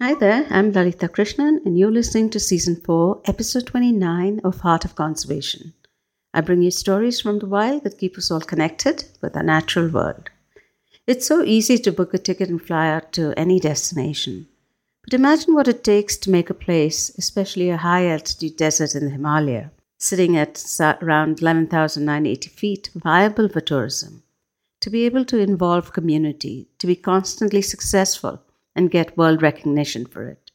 Hi there, I'm Lalita Krishnan, and you're listening to Season 4, Episode 29 of Heart of Conservation. I bring you stories from the wild that keep us all connected with our natural world. It's so easy to book a ticket and fly out to any destination. But imagine what it takes to make a place, especially a high altitude desert in the Himalaya, sitting at around 11,980 feet, viable for tourism. To be able to involve community, to be constantly successful, and get world recognition for it.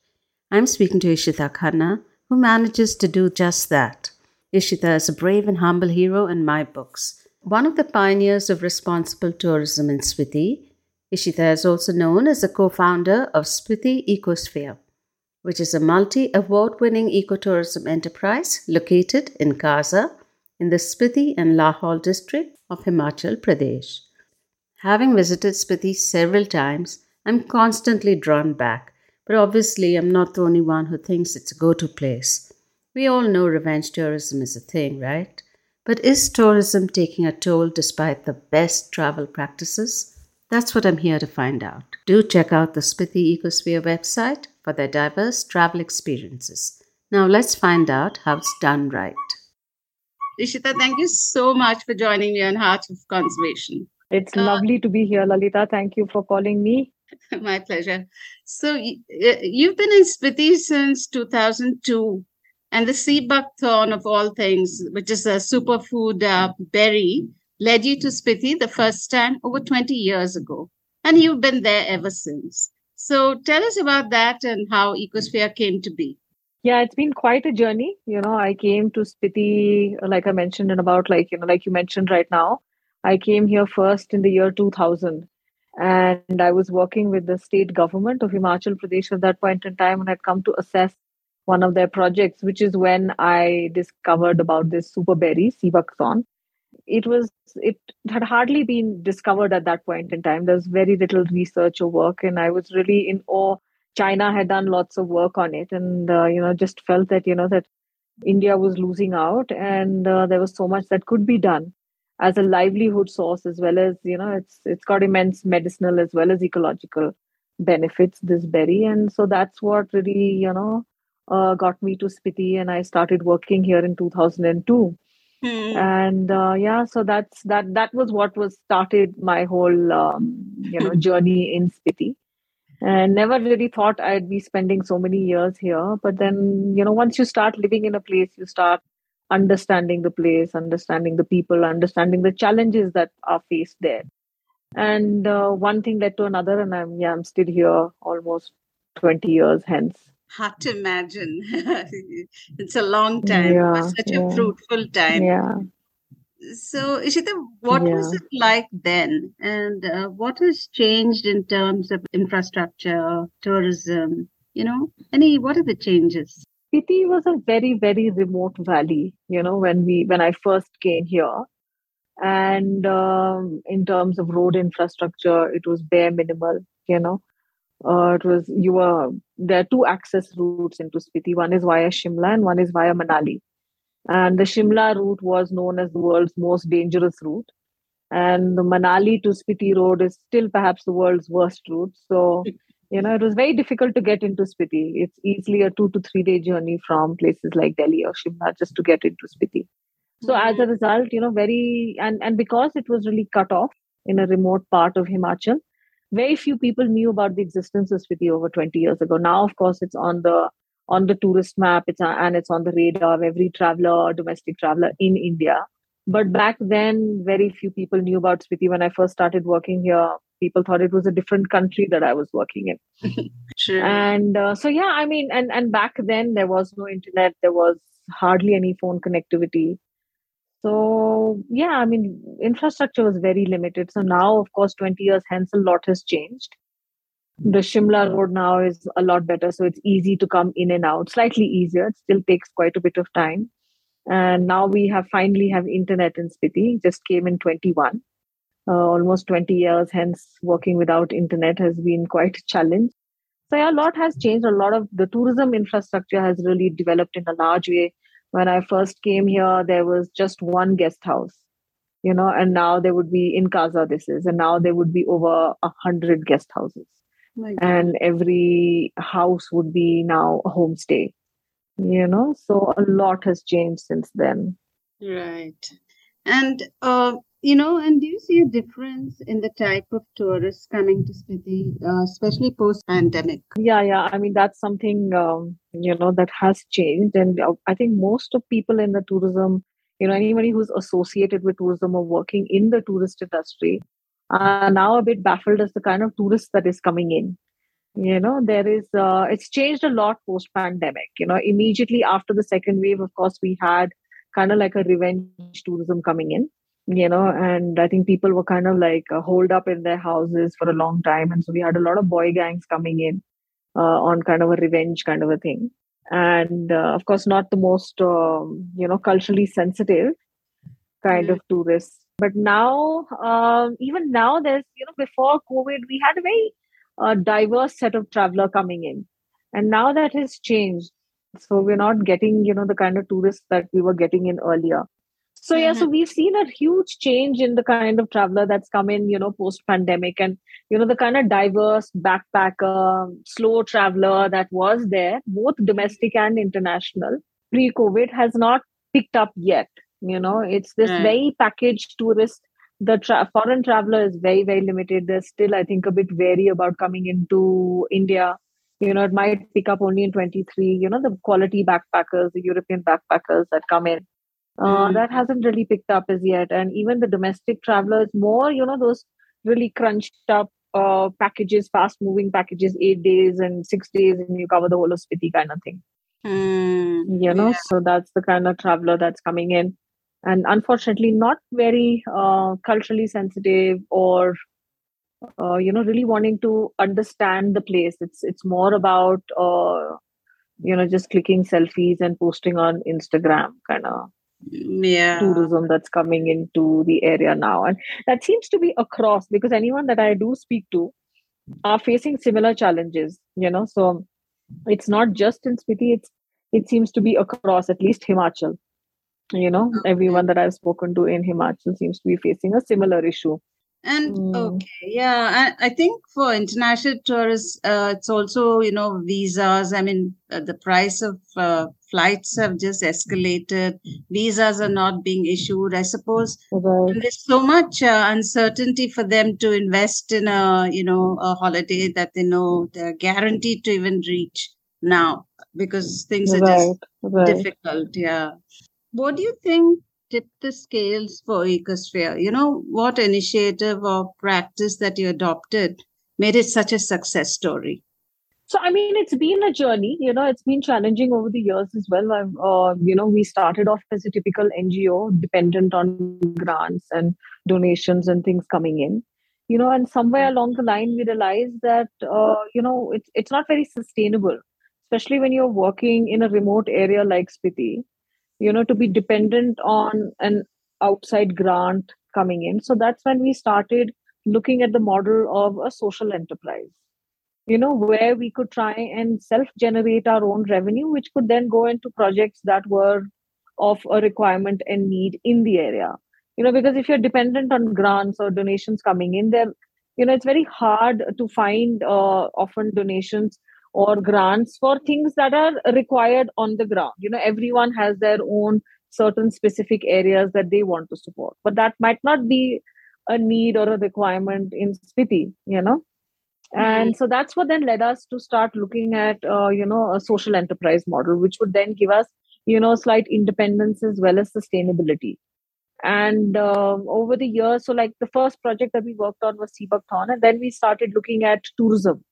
I'm speaking to Ishita Khanna, who manages to do just that. Ishita is a brave and humble hero in my books. One of the pioneers of responsible tourism in Spiti, Ishita is also known as the co founder of Spiti Ecosphere, which is a multi award winning ecotourism enterprise located in Kaza in the Spiti and Lahaul district of Himachal Pradesh. Having visited Spiti several times, I'm constantly drawn back, but obviously I'm not the only one who thinks it's a go to place. We all know revenge tourism is a thing, right? But is tourism taking a toll despite the best travel practices? That's what I'm here to find out. Do check out the Spiti Ecosphere website for their diverse travel experiences. Now let's find out how it's done right. Ishita, thank you so much for joining me on Heart of Conservation. It's uh, lovely to be here, Lalita. Thank you for calling me. My pleasure. So you've been in Spiti since 2002, and the sea buckthorn of all things, which is a superfood uh, berry, led you to Spiti the first time over 20 years ago, and you've been there ever since. So tell us about that and how Ecosphere came to be. Yeah, it's been quite a journey. You know, I came to Spiti, like I mentioned, in about like you know, like you mentioned right now. I came here first in the year 2000 and I was working with the state government of Himachal Pradesh at that point in time and had come to assess one of their projects, which is when I discovered about this super berry. It was it had hardly been discovered at that point in time. There's very little research or work, and I was really in awe. China had done lots of work on it, and uh, you know just felt that you know that India was losing out, and uh, there was so much that could be done as a livelihood source as well as you know it's it's got immense medicinal as well as ecological benefits this berry. And so that's what really you know uh, got me to Spiti and I started working here in 2002 hmm. and uh, yeah so that's that that was what was started my whole um, you know journey in Spiti. And never really thought I'd be spending so many years here. But then you know once you start living in a place you start understanding the place, understanding the people, understanding the challenges that are faced there. And uh, one thing led to another, and I'm yeah, I'm still here almost 20 years hence. Hard to imagine. it's a long time, yeah, such yeah. a fruitful time. Yeah. So, Ishita, what yeah. was it like then? And uh, what has changed in terms of infrastructure, tourism? You know, any, what are the changes? Spiti was a very, very remote valley, you know, when we when I first came here. And um, in terms of road infrastructure, it was bare minimal, you know. Uh, it was you were there are two access routes into Spiti. One is via Shimla and one is via Manali. And the Shimla route was known as the world's most dangerous route. And the Manali to Spiti road is still perhaps the world's worst route. So you know, it was very difficult to get into Spiti. It's easily a two to three day journey from places like Delhi or Shimla just to get into Spiti. So mm-hmm. as a result, you know, very and and because it was really cut off in a remote part of Himachal, very few people knew about the existence of Spiti over 20 years ago. Now, of course, it's on the on the tourist map. It's and it's on the radar of every traveler, or domestic traveler in India. But back then, very few people knew about Spiti. When I first started working here, people thought it was a different country that I was working in. True. And uh, so, yeah, I mean, and, and back then there was no internet, there was hardly any phone connectivity. So, yeah, I mean, infrastructure was very limited. So now, of course, 20 years hence, a lot has changed. The Shimla road now is a lot better. So it's easy to come in and out, slightly easier. It still takes quite a bit of time. And now we have finally have internet in Spiti, just came in 21 uh, almost 20 years hence working without internet has been quite a challenge. So yeah, a lot has changed. A lot of the tourism infrastructure has really developed in a large way. When i first came here there was just one guest house you know and now there would be in Kaza this is and now there would be over a hundred guest houses. And every house would be now a homestay you know so a lot has changed since then. Right. And uh, you know and do you see a difference in the type of tourists coming to spiti uh, especially post pandemic yeah yeah. I mean that's something um, you know that has changed. And uh, i think most of people in the tourism you know anybody who's associated with tourism or working in the tourist industry are now a bit baffled as the kind of tourist that is coming in. You know there is uh, it's changed a lot post pandemic you know immediately after the second wave of course we had kind of like a revenge tourism coming in you know and i think people were kind of like uh, holed up in their houses for a long time and so we had a lot of boy gangs coming in uh, on kind of a revenge kind of a thing. And uh, of course not the most um, you know culturally sensitive kind mm. of tourists but now um, even now there's you know before covid we had a very uh, diverse set of traveler coming in. And now that has changed. So we're not getting you know the kind of tourists that we were getting in earlier so yeah, mm-hmm. so we've seen a huge change in the kind of traveler that's come in, you know, post pandemic, and you know the kind of diverse backpacker, slow traveler that was there, both domestic and international, pre-COVID, has not picked up yet. You know, it's this mm. very packaged tourist. The tra- foreign traveler is very very limited. They're still, I think, a bit wary about coming into India. You know, it might pick up only in 23. You know, the quality backpackers, the European backpackers that come in uh, mm. that hasn't really picked up as yet and even the domestic travelers more you know those really crunched up uh, packages fast moving packages eight days and six days and you cover the whole of spiti kind of thing mm. you know yeah. so that's the kind of traveler that's coming in and unfortunately not very uh, culturally sensitive or uh, you know really wanting to understand the place it's it's more about uh, you know just clicking selfies and posting on instagram kind of yeah. tourism that's coming into the area now. And that seems to be across because anyone that I do speak to are facing similar challenges, you know. So it's not just in Spiti, it's it seems to be across at least Himachal. You know, okay. everyone that I've spoken to in Himachal seems to be facing a similar issue. And mm. okay, yeah, I, I, think for international tourists, uh, it's also you know visas. I mean, uh, the price of uh, flights have just escalated. Visas are not being issued. I suppose right. there's so much uh, uncertainty for them to invest in a you know a holiday that they know they're guaranteed to even reach now because things are just difficult. Yeah. What do you think tip the scales for Ecosphere? You know, what initiative or practice that you adopted made it such a success story? So, I mean, it's been a journey. You know, it's been challenging over the years as well. Uh, you know, we started off as a typical NGO, dependent on grants and donations and things coming in. You know, and somewhere along the line, we realized that uh, you know it's it's not very sustainable, especially when you're working in a remote area like Spiti you know to be dependent on an outside grant coming in. So that's when we started looking at the model of a social enterprise you know where we could try and self generate our own revenue which could then go into projects that were of a requirement and need in the area. You know because if you're dependent on grants or donations coming in there you know it's very hard to find uh, often donations or grants for things that are required on the ground. You know everyone has their own certain specific areas that they want to support. But that might not be a need or a requirement in spiti you know? And so that's what then led us to start looking at uh, you know a social enterprise model which would then give us you know slight independence as well as sustainability. And uh, over the years so like the first project that we worked on was sea buckthorn, and then we started looking at tourism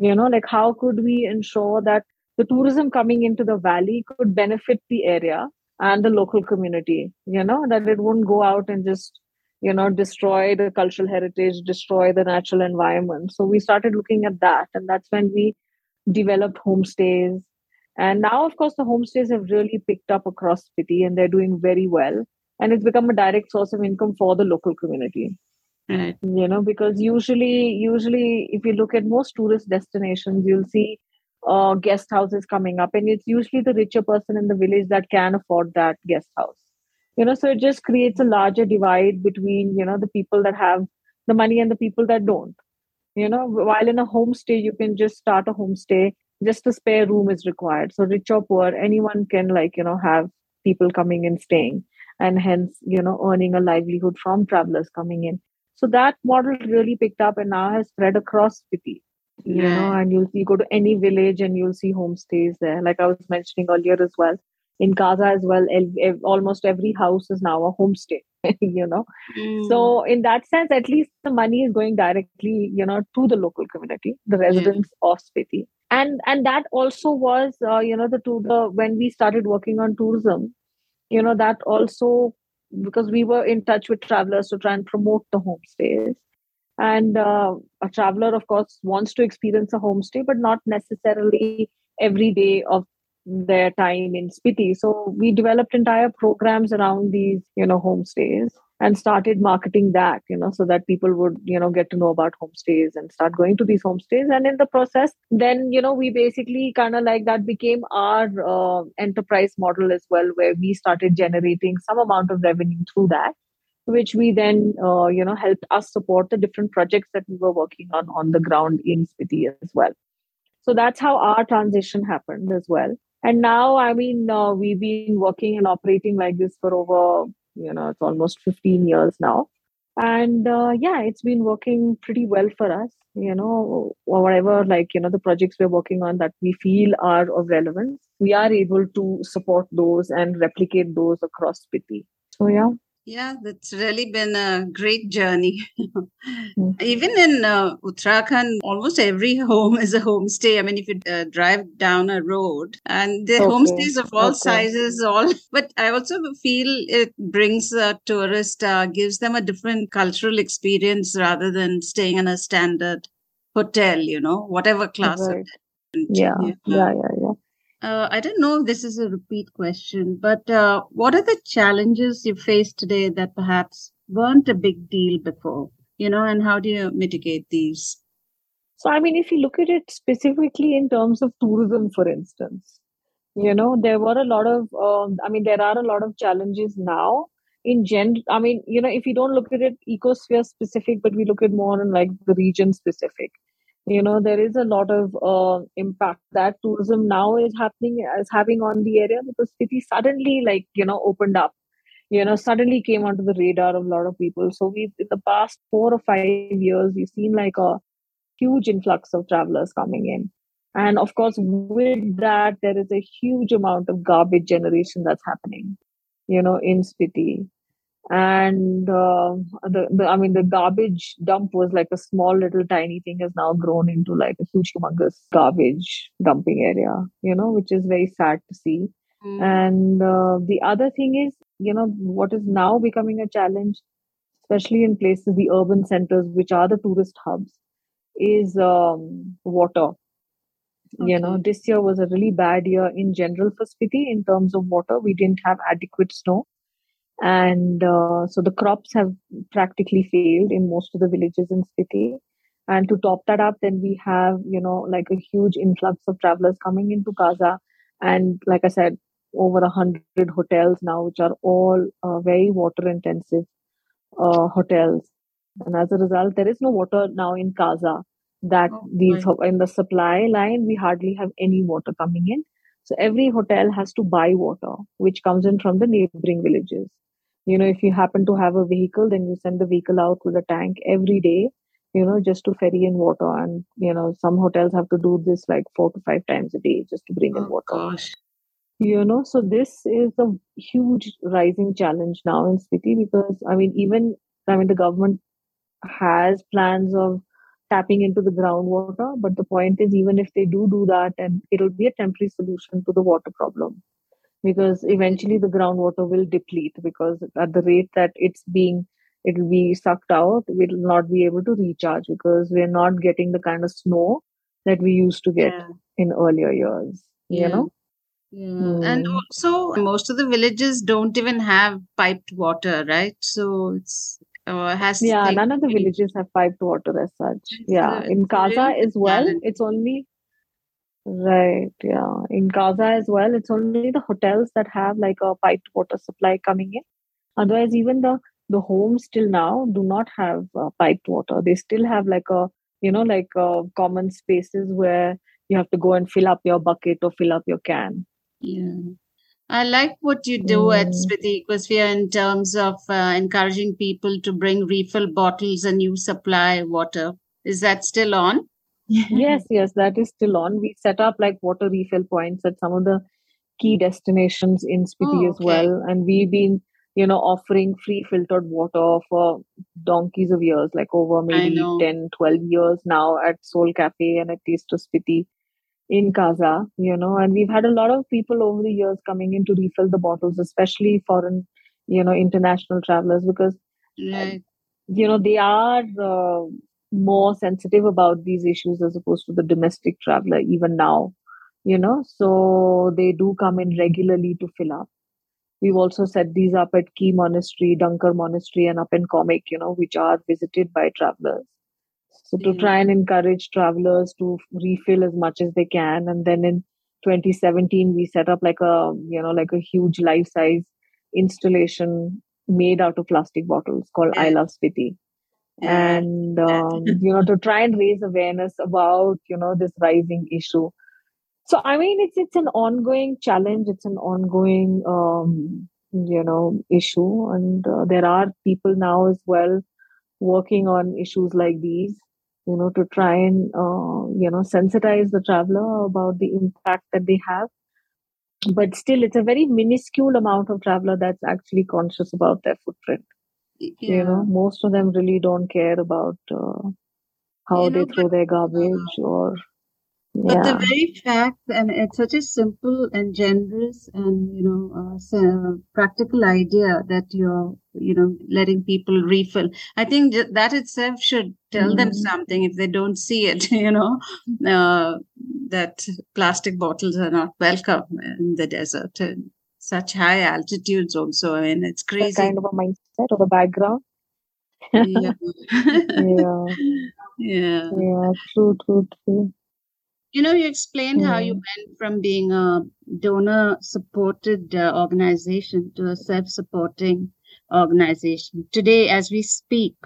you know like how could we ensure that the tourism coming into the valley could benefit the area and the local community? You know that it wouldn't go out and just you know destroy the cultural heritage destroy the natural environment. So we started looking at that and that's when we developed homestays. And now of course the homestays have really picked up across Spiti and they're doing very well. And it's become a direct source of income for the local community right you know because usually usually if you look at most tourist destinations you'll see uh, guest houses coming up and it's usually the richer person in the village that can afford that guest house you know so it just creates a larger divide between you know the people that have the money and the people that don't You know, while in a homestay, you can just start a homestay, just a spare room is required. So, rich or poor, anyone can, like, you know, have people coming and staying, and hence, you know, earning a livelihood from travelers coming in. So, that model really picked up and now has spread across Spiti you yeah. know and you'll see go to any village and you'll see homestays there like i was mentioning earlier as well in Kaza as well, almost every house is now a homestay, you know. Mm. So in that sense, at least the money is going directly, you know, to the local community, the residents yeah. of Spiti. And and that also was, uh, you know, the to the when we started working on tourism, you know, that also because we were in touch with travelers to try and promote the homestays. And uh, a traveler, of course, wants to experience a homestay, but not necessarily every day of their time in Spiti. So we developed entire programs around these, you know, homestays and started marketing that, you know, so that people would, you know, get to know about homestays and start going to these homestays. And in the process, then, you know, we basically kind of like that became our uh, enterprise model as well, where we started generating some amount of revenue through that which we then uh, you know helped us support the different projects that we were working on on the ground in Spiti as well. So that's how our transition happened as well and now i mean uh, we've been working and operating like this for over you know it's almost 15 years now and uh, yeah it's been working pretty well for us you know whatever like you know the projects we're working on that we feel are of relevance we are able to support those and replicate those across Spiti. so yeah yeah, that's really been a great journey. mm-hmm. Even in uh, Uttarakhand, almost every home is a homestay. I mean, if you uh, drive down a road, and the okay. homestays of all okay. sizes, all. But I also feel it brings a tourist, uh, gives them a different cultural experience rather than staying in a standard hotel. You know, whatever class. Right. Yeah, yeah, yeah, yeah. yeah. Uh, I don't know if this is a repeat question, but uh, what are the challenges you face today that perhaps weren't a big deal before? You know, and how do you mitigate these? So, I mean, if you look at it specifically in terms of tourism, for instance, you know, there were a lot of, um, I mean, there are a lot of challenges now in general. I mean, you know, if you don't look at it ecosphere specific, but we look at more in like the region specific you know there is a lot of uh, impact that tourism now is happening is having on the area because Spiti suddenly like you know opened up. You know suddenly came onto the radar of a lot of people. So we in the past four or five years we've seen like a huge influx of travelers coming in. And of course with that there is a huge amount of garbage generation that's happening you know in Spiti and uh, the, the i mean the garbage dump was like a small little tiny thing has now grown into like a huge humongous garbage dumping area you know which is very sad to see mm. and uh, the other thing is you know what is now becoming a challenge especially in places the urban centers which are the tourist hubs is um, water okay. you know this year was a really bad year in general for spiti in terms of water we didn't have adequate snow and uh, so the crops have practically failed in most of the villages in Spiti. And to top that up, then we have, you know, like a huge influx of travelers coming into Kaza. And like I said, over a hundred hotels now, which are all uh, very water intensive uh, hotels. And as a result, there is no water now in Kaza. That oh, these in the supply line, we hardly have any water coming in. So every hotel has to buy water, which comes in from the neighboring villages you know if you happen to have a vehicle then you send the vehicle out with a tank every day you know just to ferry in water. And you know some hotels have to do this like four to five times a day just to bring oh, in water. gosh. you know so this is a huge rising challenge now in Spiti because i mean even i mean the government has plans of tapping into the groundwater but the point is even if they do do that and it'll be a temporary solution to the water problem because eventually the groundwater will deplete because at the rate that it's being it will be sucked out we will not be able to recharge because we're not getting the kind of snow that we used to get yeah. in earlier years yeah. you know yeah. Mm. And also, most of the villages don't even have piped water, right? So it's uh, has yeah, none of the villages have piped water as such. Yeah, in Kaza as well, it's only Right, yeah. In Kaza as well, it's only the hotels that have like a piped water supply coming in. Otherwise, even the the homes till now do not have uh, piped water. They still have like a you know, like uh, common spaces where you have to go and fill up your bucket or fill up your can. Yeah. I like what you do mm. at Spiti Ecosphere in terms of uh, encouraging people to bring refill bottles and you supply water. Is that still on? Yes, yes, that is still on. We set up like water refill points at some of the key destinations in Spiti oh, as well. And we've been, you know, offering free filtered water for donkeys of years, like over maybe 10, 12 years now at Soul Cafe and at Taste of Spiti in Kaza, you know, and we've had a lot of people over the years coming in to refill the bottles, especially foreign, you know, international travelers, because, right. you know, they are uh, more sensitive about these issues as opposed to the domestic traveler, even now, you know, so they do come in regularly to fill up. We've also set these up at Key Monastery, Dankar Monastery, and up in Komic, you know, which are visited by travelers. So to mm. try and encourage travelers to refill as much as they can. And then in 2017, we set up like a, you know, like a huge life size installation made out of plastic bottles called I Love Spiti. And, um, you know, to try and raise awareness about, you know, this rising issue. So, I mean, it's, it's an ongoing challenge. It's an ongoing, um, you know, issue. And uh, there are people now as well working on issues like these you know, to try and, uh, you know, sensitize the traveler about the impact that they have. But still, it's a very minuscule amount of traveler that's actually conscious about their footprint. Yeah. You know, most of them really don't care about uh, how you they know, throw but, their garbage uh, or but yeah. the very fact, and it's such a simple and generous and you know uh, practical idea that you're you know letting people refill. I think that itself should tell mm. them mm-hmm. something if they don't see it. You know uh, that plastic bottles are not welcome in the desert and such high altitudes. Also, I mean it's crazy. That kind of a mindset or the background. yeah. yeah. Yeah. Yeah. True. True. True. You know, you explained how you went from being a donor supported uh, organization to a self supporting organization. Today, as we speak,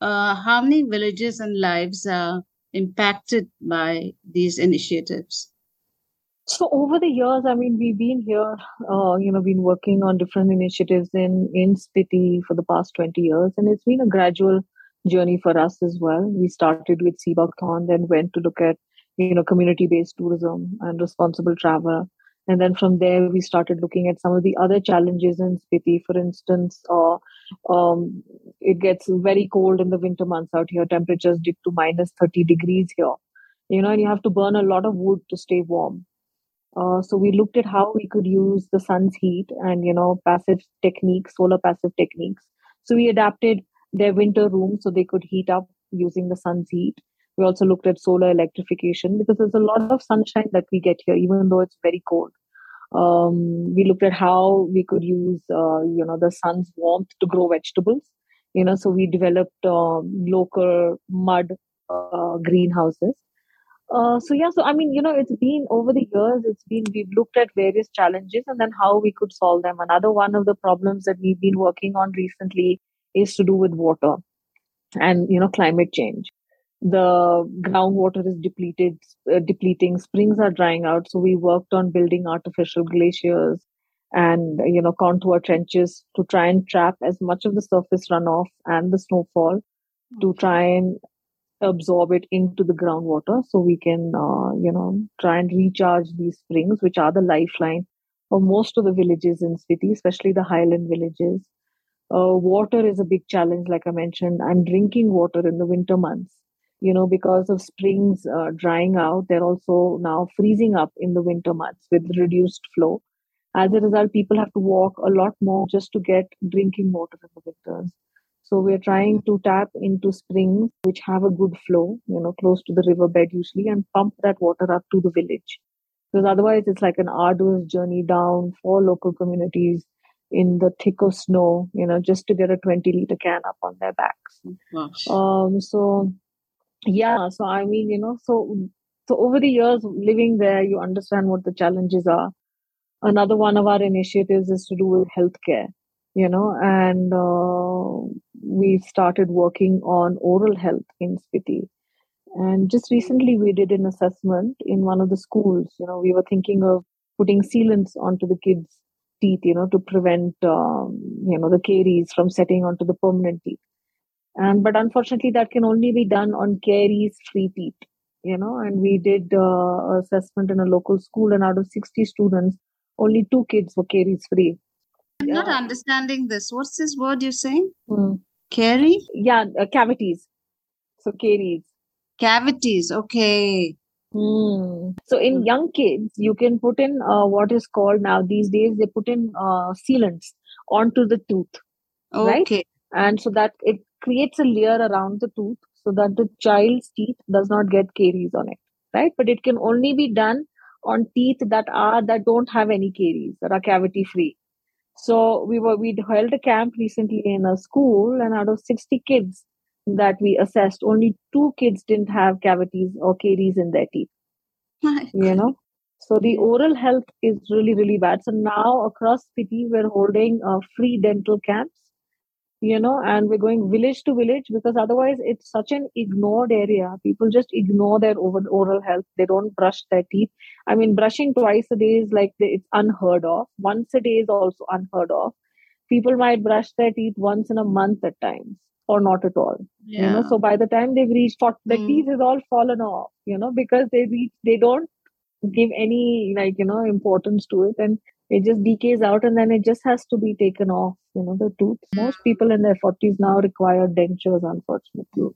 uh, how many villages and lives are impacted by these initiatives? So over the years, I mean, we've been here, uh, you know, been working on different initiatives in in Spiti for the past twenty years, and it's been a gradual journey for us as well. We started with sea buckthorn, then went to look at you know community based tourism and responsible travel. And then from there we started looking at some of the other challenges in spiti. For instance uh, um, it gets very cold in the winter months out here. Temperatures dip to minus 30 degrees here. You know and you have to burn a lot of wood to stay warm uh, so we looked at how we could use the sun's heat and you know passive techniques solar passive techniques so we adapted their winter room so they could heat up using the sun's heat we also looked at solar electrification because there's a lot of sunshine that we get here, even though it's very cold. Um, we looked at how we could use, uh, you know, the sun's warmth to grow vegetables. You know, so we developed um, local mud uh, greenhouses. Uh, so yeah, so I mean, you know, it's been over the years. It's been we've looked at various challenges and then how we could solve them. Another one of the problems that we've been working on recently is to do with water and you know climate change the groundwater is depleted uh, depleting springs are drying out so we worked on building artificial glaciers and you know contour trenches to try and trap as much of the surface runoff and the snowfall to try and absorb it into the groundwater so we can uh, you know try and recharge these springs which are the lifeline for most of the villages in Spiti, especially the highland villages. Uh, water is a big challenge like i mentioned and drinking water in the winter months you know because of springs uh, drying out they're also now freezing up in the winter months with reduced flow. As a result people have to walk a lot more just to get drinking water in the winters so we're trying to tap into springs which have a good flow you know close to the riverbed usually and pump that water up to the village. Because otherwise it's like an arduous journey down for local communities in the thick of snow you know just to get a 20 liter can up on their backs. Um, so yeah so i mean you know so so over the years living there you understand what the challenges are. Another one of our initiatives is to do with healthcare you know and uh, we started working on oral health in spiti And just recently, we did an assessment in one of the schools. You know, we were thinking of putting sealants onto the kids' teeth, you know, to prevent, um, you know, the caries from setting onto the permanent teeth. And but unfortunately, that can only be done on caries-free teeth. You know, and we did uh, assessment in a local school, and out of sixty students, only two kids were caries-free. I'm not understanding this. What's this word you're saying? Hmm. Carry? Yeah, uh, cavities. So caries. Cavities. Okay. Hmm. So in Hmm. young kids, you can put in uh, what is called now these days they put in uh, sealants onto the tooth, Right? And so that it creates a layer around the tooth so that the child's teeth does not get caries on it, right? But it can only be done on teeth that are that don't have any caries that are cavity free. So we were we held a camp recently in a school, and out of sixty kids that we assessed, only two kids didn't have cavities or caries in their teeth. You know? so the oral health is really really bad. So now across Spiti we're holding uh, free dental camps you know and we're going village to village because otherwise it's such an ignored area. People just ignore their over, oral health. They don't brush their teeth. I mean brushing twice a day is like the- it's unheard of. Once a day is also unheard of. People might brush their teeth once in a month at times or not at all yeah. you know. So by the time they've reached 40 the Mm. teeth is all fallen off you know because they reach they don't give any like you know importance to it and it just decays out and then it just has to be taken off you know the tooth most people in their 40s now require dentures unfortunately.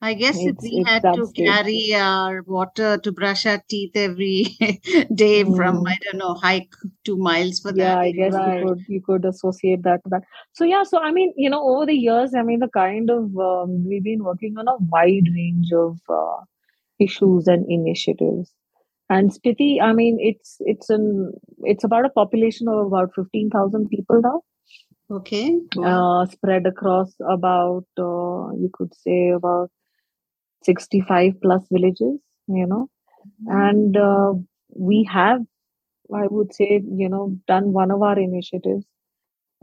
I guess if we had to carry our water to brush our teeth every day from, Mm. I don't know, hike two miles for yeah that. Yeah, I guess would- you could you could associate that to that. So yeah so i mean you know over the years i mean the kind of um, we've been working on a wide range of uh, issues and initiatives and spiti i mean it's it's an it's about a population of about 15000 people now Okay. Wow. uh, spread across about uh, you could say about 65 plus villages you know and uh, we have i would say you know done one of our initiatives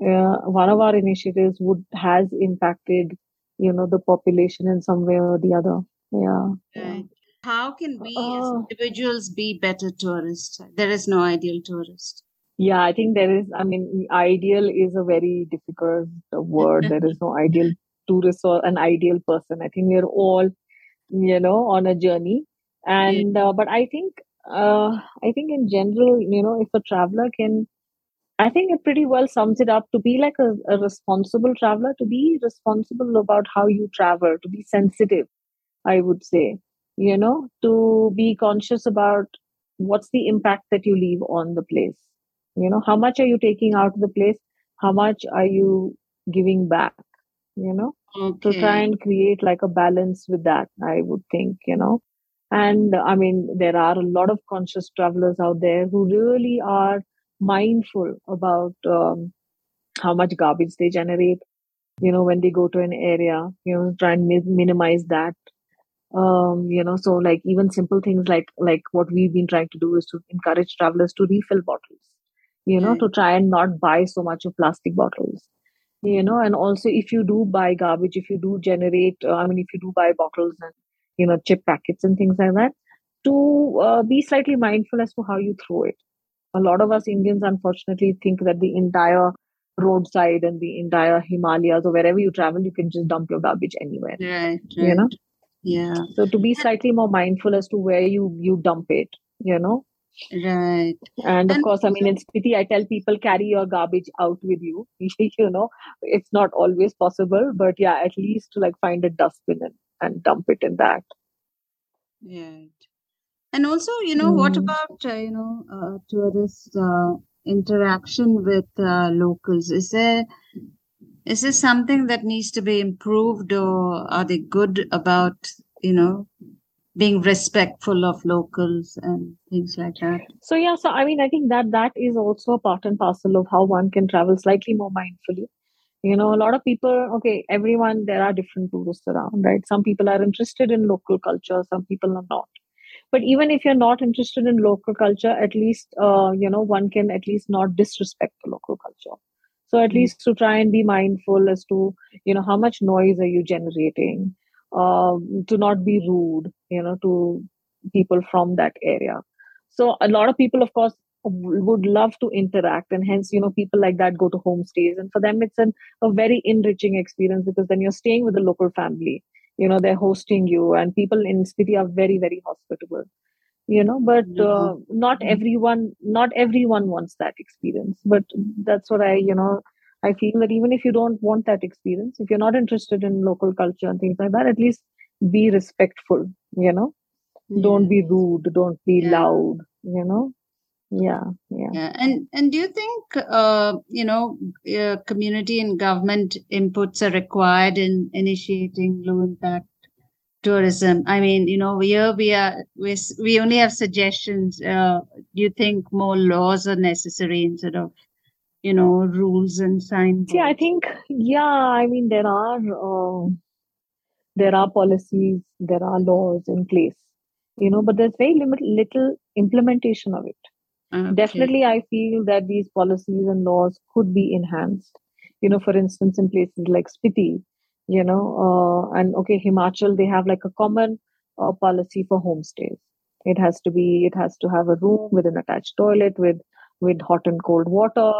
uh, one of our initiatives would has impacted you know the population in some way or the other yeah, yeah. Right. How can we as Uh, individuals be better tourists? There is no ideal tourist. yeah i think there is i mean ideal is a very difficult word. There is no ideal tourist or an ideal person. I think we're all you know on a journey. And uh, but i think uh, i think in general you know if a traveler can i think it pretty well sums it up to be like a, a responsible traveler to be responsible about how you travel to be sensitive i would say you know to be conscious about what's the impact that you leave on the place. You know how much are you taking out of the place? How much are you giving back? You know? To try and create like a balance with that i would think you know. And i mean there are a lot of conscious travelers out there who really are mindful about um, how much garbage they generate you know when they go to an area you know try and mi- minimize that um you know so like even simple things like like what we've been trying to do is to encourage travelers to refill bottles you know Right. to try and not buy so much of plastic bottles you know and also if you do buy garbage if you do generate uh, i mean if you do buy bottles and you know chip packets and things like that to uh, be slightly mindful as to how you throw it a lot of us indians unfortunately think that the entire roadside and the entire himalayas or wherever you travel you can just dump your garbage anywhere Right. you know Right. Yeah. so to be slightly more mindful as to where you you dump it you know Right. and of And course i mean in spiti i tell people carry your garbage out with you you know it's not always possible but yeah at least to like find a dustbin and, and dump it in that Right. And also, you know, what Mm. about, uh, you know, uh, tourist uh, interaction with uh, locals? Is there is this something that needs to be improved, or are they good about, you know, being respectful of locals and things like that? so yeah so i mean i think that that is also a part and parcel of how one can travel slightly more mindfully. You know a lot of people okay everyone there are different tourists around right? Some people are interested in local culture some people are not. But even if you're not interested in local culture at least uh, you know one can at least not disrespect the local culture so at Mm. least to try and be mindful as to you know how much noise are you generating um, to not be rude you know to people from that area so a lot of people of course would love to interact and hence you know people like that go to homestays and for them it's an, a very enriching experience because then you're staying with a local family you know they're hosting you and people in Spiti are very very hospitable you know but uh, not mm-hmm. everyone not everyone wants that experience but that's what i you know i feel that even if you don't want that experience if you're not interested in local culture and things like that at least be respectful you know yeah. don't be rude don't be yeah. loud you know yeah yeah yeah and and do you think uh, you know uh, community and government inputs are required in initiating low impact tourism. I mean you know here we are we, we only have suggestions uh, do you think more laws are necessary instead of you know rules and signs. Yeah i think yeah i mean there are uh, there are policies there are laws in place you know but there's very limited little implementation of it. Okay. definitely i feel that these policies and laws could be enhanced. You know for instance in places like spiti you know uh, and okay himachal they have like a common uh, policy for homestays. It has to be it has to have a room with an attached toilet with with hot and cold water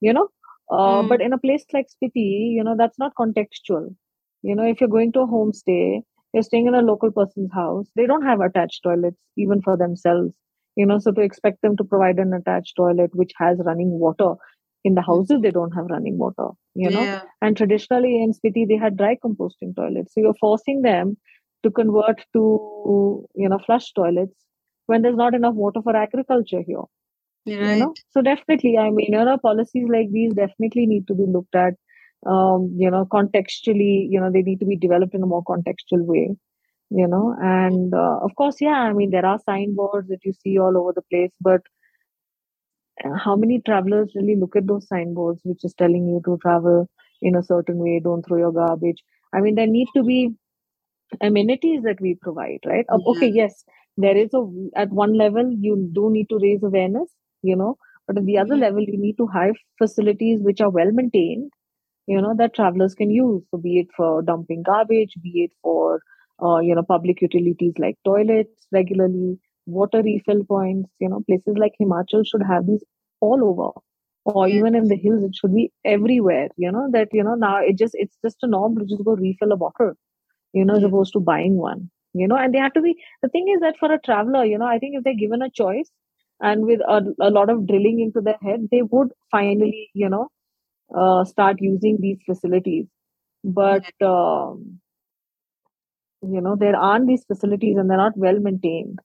you know? Uh, mm. but in a place like spiti you know that's not contextual. You know if you're going to a homestay you're staying in a local person's house they don't have attached toilets even for themselves. You know so to expect them to provide an attached toilet which has running water in the houses they don't have running water you know? Yeah. and traditionally in Spiti they had dry composting toilets. So you're forcing them to convert to you know flush toilets when there's not enough water for agriculture here right. you know? So definitely i mean you know policies like these definitely need to be looked at um, you know contextually you know they need to be developed in a more contextual way you know? And uh, of course yeah i mean there are signboards that you see all over the place but how many travelers really look at those signboards which is telling you to travel in a certain way don't throw your garbage? I mean there need to be amenities that we provide right? Yeah. okay yes there is a at one level you do need to raise awareness you know but at the other level you need to have facilities which are well maintained you know that travelers can use. So be it for dumping garbage be it for uh, you know public utilities like toilets regularly water refill points you know places like himachal should have these all over. Or even in the hills it should be everywhere you know that you know now it just it's just a norm to just go refill a bottle you know as opposed to buying one you know and they have to be the thing is that for a traveler you know i think if they're given a choice and with a, a lot of drilling into their head they would finally you know uh, start using these facilities. But um, you know there aren't these facilities and they're not well maintained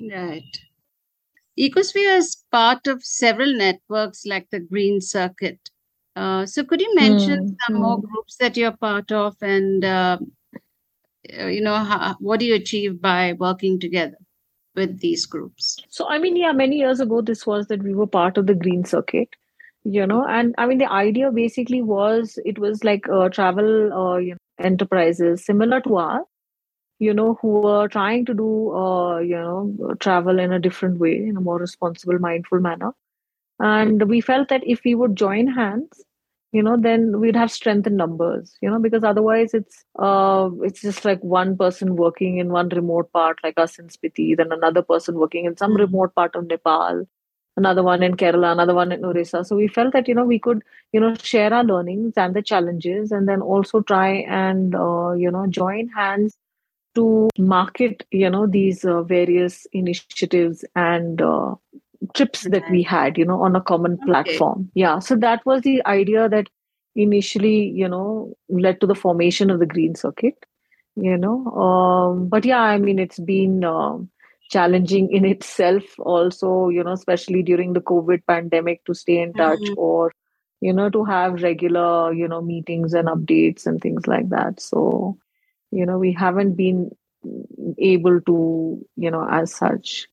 right. Ecosphere is part of several networks like the green circuit. Uh, so could you mention mm, some mm. more groups that you're part of and uh, you know how, what do you achieve by working together with these groups? So i mean yeah many years ago this was that we were part of the green circuit you know and i mean the idea basically was it was like uh, travel uh, you know, enterprises similar to ours you know, who were trying to do, uh, you know, travel in a different way, in a more responsible, mindful manner. And we felt that if we would join hands, you know, then we'd have strength in numbers, you know, because otherwise it's uh, it's just like one person working in one remote part, like us in Spiti, then another person working in some mm-hmm. remote part of Nepal, another one in Kerala, another one in Orissa. So we felt that you know we could you know share our learnings and the challenges, and then also try and uh, you know join hands to market you know these uh, various initiatives and uh, trips that we had you know on a common platform okay. yeah so that was the idea that initially you know led to the formation of the green circuit you know um, but yeah i mean it's been uh, challenging in itself also you know especially during the covid pandemic to stay in touch mm-hmm. or you know to have regular you know meetings and updates and things like that so you know we haven't been able to you know as such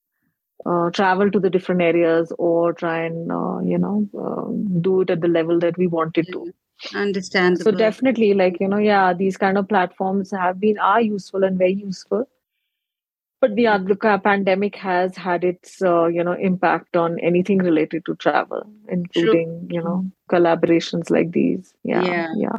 uh, travel to the different areas or try and uh, you know uh, do it at the level that we wanted to. Understand so definitely like you know yeah these kind of platforms have been are useful and very useful. But the, the pandemic has had its uh, you know impact on anything related to travel including True. you know collaborations like these. Yeah yeah, yeah.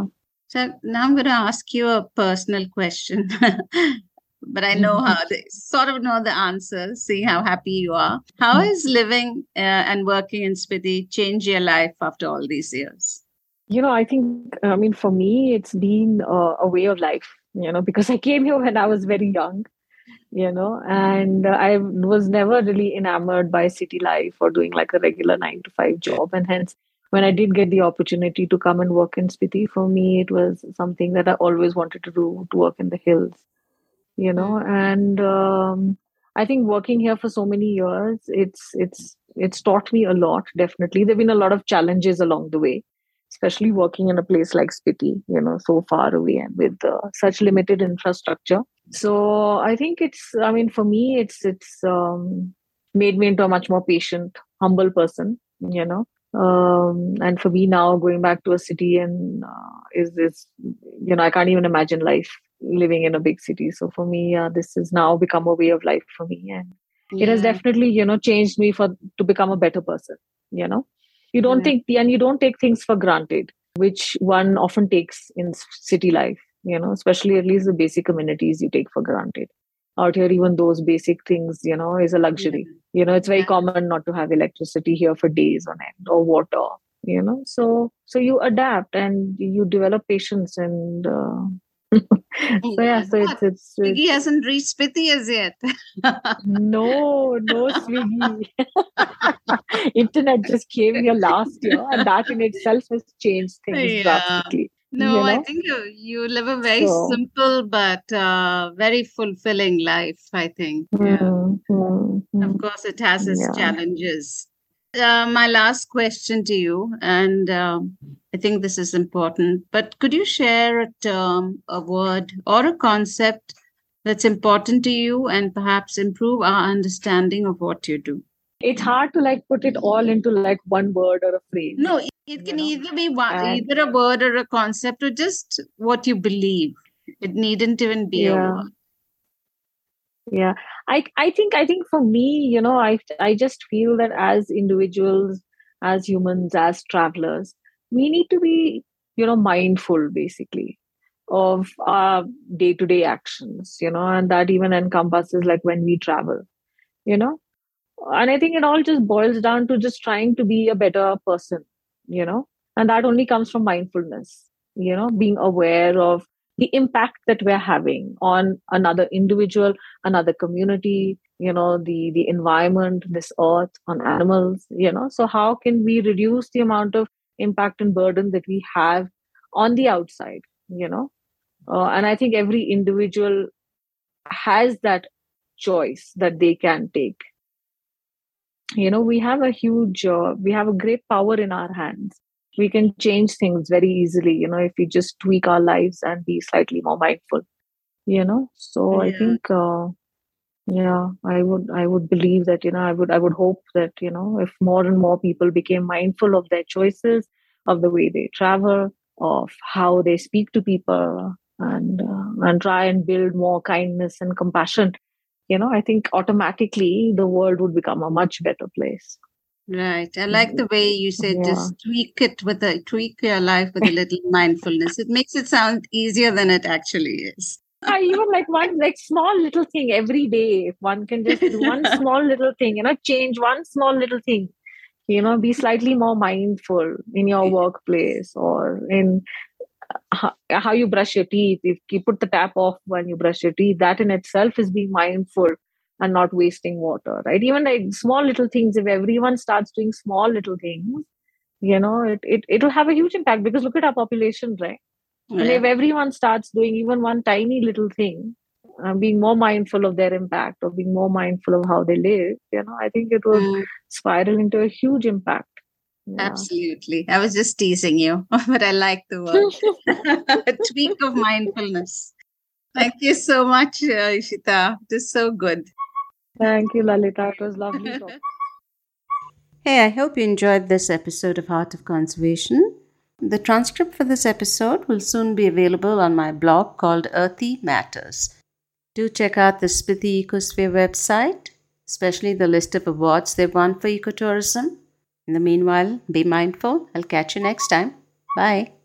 So now I'm going to ask you a personal question, but I know how they sort of know the answer. See how happy you are. How is living uh, and working in Spiti change your life after all these years? You know, I think I mean for me, it's been uh, a way of life. You know, because I came here when I was very young. You know, and uh, I was never really enamored by city life or doing like a regular nine to five job, and hence when I did get the opportunity to come and work in Spiti, for me it was something that I always wanted to do to work in the hills, you know. And um, I think working here for so many years, it's it's it's taught me a lot. Definitely, there've been a lot of challenges along the way, especially working in a place like Spiti, you know, so far away and with uh, such limited infrastructure. So I think it's. I mean, for me, it's it's um, made me into a much more patient, humble person. You know, um, and for me now going back to a city and uh, is this you know i can't even imagine life living in a big city. So for me uh, this has now become a way of life for me. And yeah. it has definitely you know changed me for to become a better person you know? You don't yeah. think and you don't take things for granted which one often takes in city life you know? Especially at least the basic amenities you take for granted out here even those basic things you know is a luxury. You know it's very common not to have electricity here for days on end or water you know. So so you adapt and you develop patience and uh, so yeah so it's it's, Swiggy it's, hasn't reached Spiti as yet. No no Swiggy. Internet just came here last year and that in itself has changed things yeah. drastically no, you know? I think you you live a very so, simple but uh, very fulfilling life. I think. Yeah. Mm-hmm. Of course, it has its yeah. challenges. Uh, my last question to you, and um, I think this is important. But could you share a term, a word, or a concept that's important to you, and perhaps improve our understanding of what you do? It's hard to like put it all into like one word or a phrase. No, it can know? either be one, and, either a word or a concept or just what you believe. It needn't even be yeah. a word. Yeah, I I think I think for me, you know, I I just feel that as individuals, as humans, as travelers, we need to be you know mindful basically of our day to day actions, you know, and that even encompasses like when we travel, you know, and I think it all just boils down to just trying to be a better person you know? And that only comes from mindfulness you know? Being aware of the impact that we're having on another individual another community you know the the environment this earth on animals you know? So how can we reduce the amount of impact and burden that we have on the outside you know? Uh, and i think every individual has that choice that they can take you know we have a huge uh, we have a great power in our hands we can change things very easily you know if we just tweak our lives and be slightly more mindful you know so yeah. i think uh, yeah i would i would believe that you know i would i would hope that you know if more and more people became mindful of their choices of the way they travel of how they speak to people and uh, and try and build more kindness and compassion you know i think automatically the world would become a much better place. Right. I like the way you said yeah. just tweak it with a tweak your life with a little mindfulness. It makes it sound easier than it actually is. Yeah, even like one like small little thing every day. If one can just do one small little thing you know change one small little thing you know be slightly more mindful in your workplace or in how, you brush your teeth if you put the tap off when you brush your teeth that in itself is being mindful and not wasting water right even like small little things if everyone starts doing small little things you know it it it'll have a huge impact because look at our population right yeah. and if everyone starts doing even one tiny little thing uh, being more mindful of their impact or being more mindful of how they live you know i think it will mm. spiral into a huge impact yeah. Absolutely. I was just teasing you, but I like the word. a tweak of mindfulness. Thank you so much, uh, Ishita. It is so good. Thank you, Lalita. It was lovely. hey, I hope you enjoyed this episode of Heart of Conservation. The transcript for this episode will soon be available on my blog called Earthy Matters. Do check out the Spiti Ecosphere website, especially the list of awards they've won for ecotourism in the meanwhile, be mindful. I'll catch you next time. Bye.